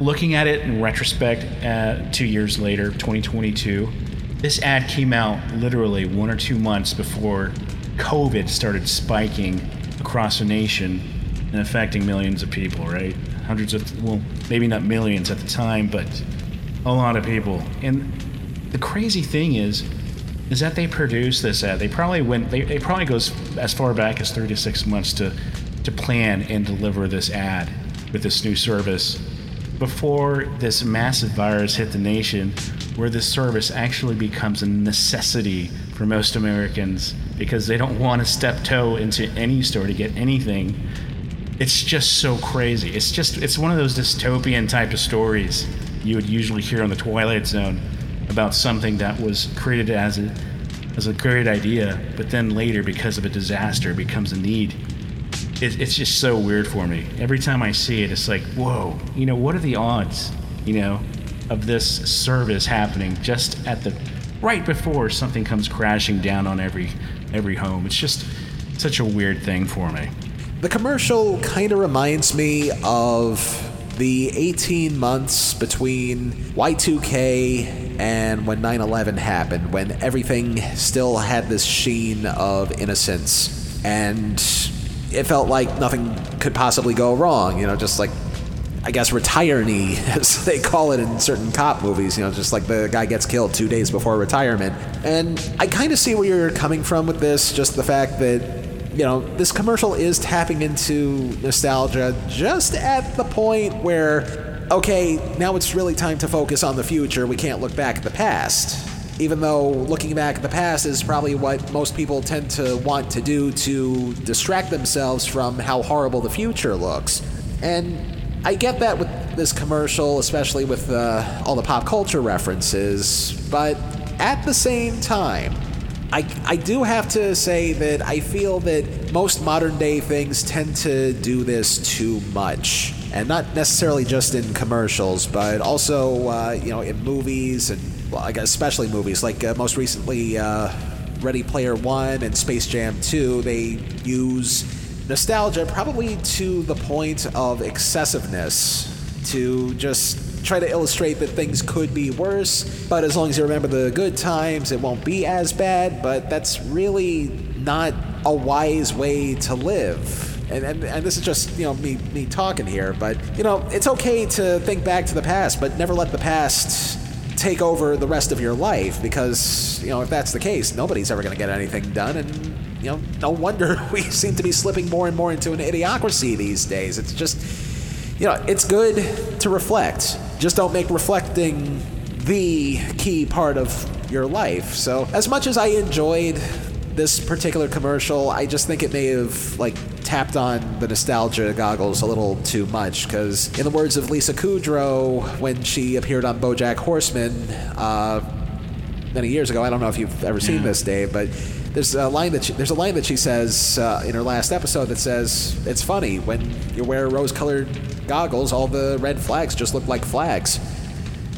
looking at it in retrospect, uh, two years later, 2022, this ad came out literally one or two months before COVID started spiking across the nation and affecting millions of people, right? Hundreds of, well, maybe not millions at the time, but a lot of people. And the crazy thing is, is that they produced this ad. They probably went. They, probably goes as far back as 36 months to to plan and deliver this ad with this new service before this massive virus hit the nation, where this service actually becomes a necessity for most Americans because they don't want to step toe into any store to get anything. It's just so crazy. It's just it's one of those dystopian type of stories you would usually hear on the Twilight Zone about something that was created as a as a great idea, but then later because of a disaster becomes a need. It, it's just so weird for me. Every time I see it, it's like, whoa, you know, what are the odds? you know, of this service happening just at the right before something comes crashing down on every every home. It's just such a weird thing for me. The commercial kind of reminds me of the 18 months between Y2K and when 9 11 happened, when everything still had this sheen of innocence. And it felt like nothing could possibly go wrong, you know, just like. I guess retiree, as they call it in certain cop movies, you know, just like the guy gets killed two days before retirement. And I kind of see where you're coming from with this, just the fact that you know, this commercial is tapping into nostalgia just at the point where, okay, now it's really time to focus on the future. We can't look back at the past. Even though looking back at the past is probably what most people tend to want to do to distract themselves from how horrible the future looks. And I get that with this commercial, especially with uh, all the pop culture references, but at the same time, I, I do have to say that I feel that most modern day things tend to do this too much. And not necessarily just in commercials, but also, uh, you know, in movies and, well, I guess especially movies. Like uh, most recently, uh, Ready Player One and Space Jam 2, they use nostalgia probably to the point of excessiveness to just try to illustrate that things could be worse, but as long as you remember the good times, it won't be as bad. But that's really not a wise way to live. And, and, and this is just you know me me talking here, but you know it's okay to think back to the past, but never let the past take over the rest of your life because you know if that's the case, nobody's ever going to get anything done, and you know no wonder we seem to be slipping more and more into an idiocracy these days. It's just you know, it's good to reflect. Just don't make reflecting the key part of your life. So, as much as I enjoyed this particular commercial, I just think it may have like tapped on the nostalgia goggles a little too much. Because, in the words of Lisa Kudrow, when she appeared on BoJack Horseman uh, many years ago, I don't know if you've ever seen Yeah. this, Dave, but there's a line that she, there's a line that she says uh, in her last episode that says it's funny when you wear rose-colored goggles, all the red flags just look like flags.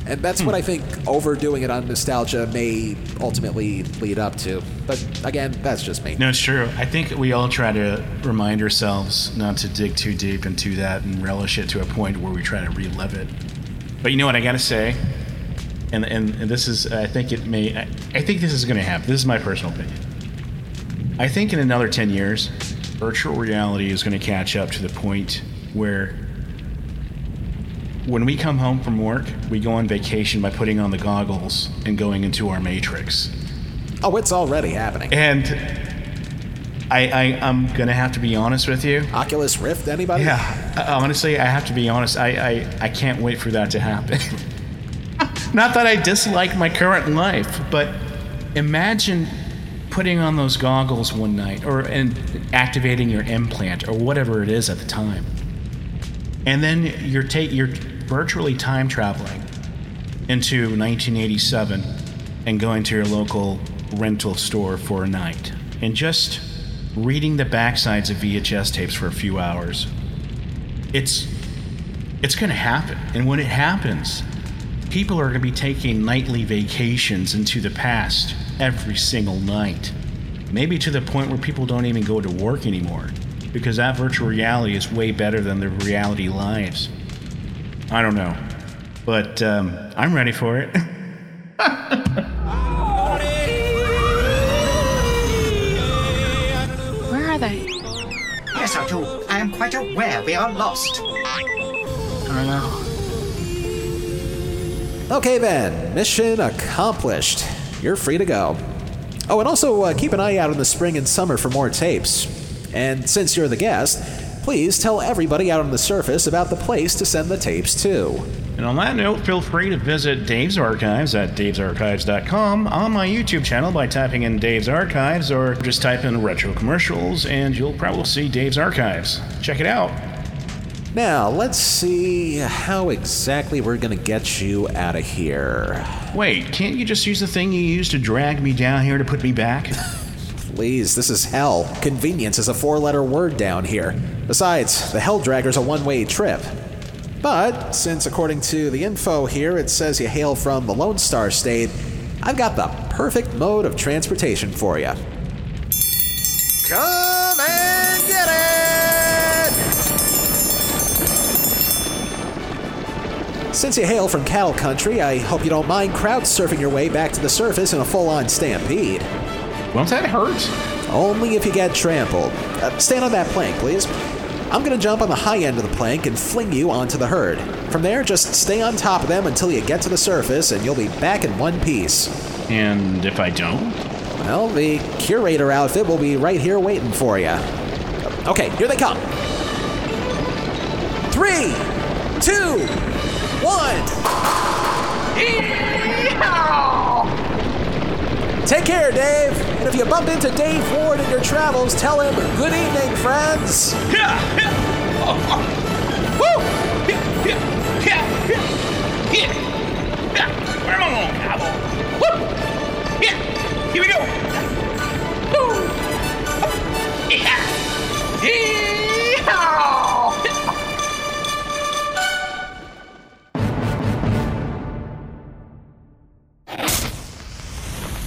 And that's what I think overdoing it on nostalgia may ultimately lead up to. But again, that's just me. No, it's true. I think we all try to remind ourselves not to dig too deep into that and relish it to a point where we try to relive it. But you know what I gotta say, and and, and this is I think it may I, I think this is gonna happen. This is my personal opinion. I think in another ten years, virtual reality is gonna catch up to the point where when we come home from work, we go on vacation by putting on the goggles and going into our matrix. Oh, it's already happening. And I, I I'm gonna have to be honest with you. Oculus Rift, anybody? Yeah. Uh, honestly, I have to be honest. I, I, I can't wait for that to happen. Not that I dislike my current life, but imagine putting on those goggles one night or and activating your implant or whatever it is at the time. And then you're ta- you're virtually time traveling into 1987 and going to your local rental store for a night and just reading the backsides of VHS tapes for a few hours. It's it's going to happen. And when it happens, people are going to be taking nightly vacations into the past every single night. Maybe to the point where people don't even go to work anymore because that virtual reality is way better than their reality lives. I don't know. But um, I'm ready for it. Where are they? Yes, I do. I am quite aware we are lost. I don't know. Okay, then. Mission accomplished. You're free to go. Oh, and also uh, keep an eye out in the spring and summer for more tapes. And since you're the guest, please tell everybody out on the surface about the place to send the tapes to. And on that note, feel free to visit Dave's Archives at davesarchives.com on my YouTube channel by typing in Dave's Archives or just type in retro commercials and you'll probably see Dave's Archives. Check it out. Now, let's see how exactly we're gonna get you out of here. Wait, can't you just use the thing you used to drag me down here to put me back? Please, this is hell. Convenience is a four letter word down here. Besides, the Hell Dragger's a one way trip. But since, according to the info here, it says you hail from the Lone Star State, I've got the perfect mode of transportation for you. Come and get it! Since you hail from cattle country, I hope you don't mind crowd surfing your way back to the surface in a full on stampede. Won't that hurt? Only if you get trampled. Uh, stand on that plank, please. I'm gonna jump on the high end of the plank and fling you onto the herd. From there, just stay on top of them until you get to the surface, and you'll be back in one piece. And if I don't? Well, the curator outfit will be right here waiting for you. Okay, here they come. Three, two, one. Take care, Dave. And if you bump into Dave Ward in your travels, tell him good evening, friends. Am I going, cowboy? Woo! Yeah, here we go. Woo! Yeah. Yee-haw!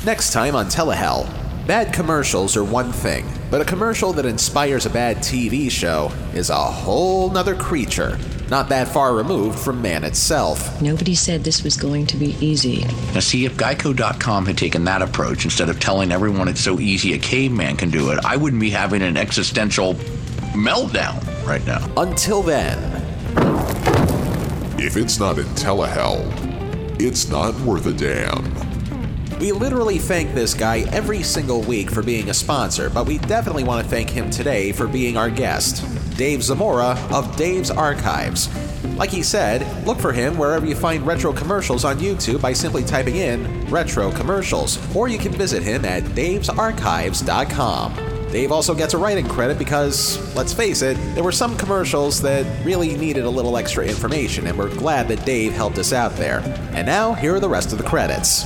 Next time on Telehell, bad commercials are one thing, but a commercial that inspires a bad TV show is a whole nother creature, not that far removed from man itself. Nobody said this was going to be easy. Now, see, if Geico.com had taken that approach instead of telling everyone it's so easy a caveman can do it, I wouldn't be having an existential meltdown right now. Until then, If it's not in Telehell, it's not worth a damn. We literally thank this guy every single week for being a sponsor, but we definitely want to thank him today for being our guest, Dave Zamora of Dave's Archives. Like he said, look for him wherever you find retro commercials on YouTube by simply typing in retro commercials, or you can visit him at davesarchives.com. Dave also gets a writing credit because, let's face it, there were some commercials that really needed a little extra information, and we're glad that Dave helped us out there. And now, here are the rest of the credits.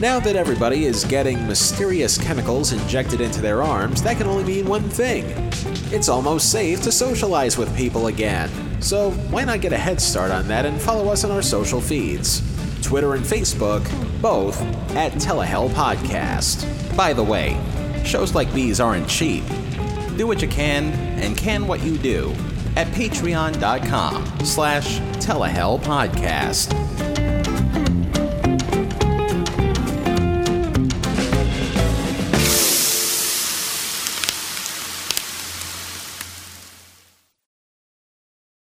Now that everybody is getting mysterious chemicals injected into their arms, that can only mean one thing. It's almost safe to socialize with people again. So why not get a head start on that and follow us on our social feeds? Twitter and Facebook, both at Telehell Podcast. By the way, shows like these aren't cheap. Do what you can and can what you do at patreon.com slash telehell podcast.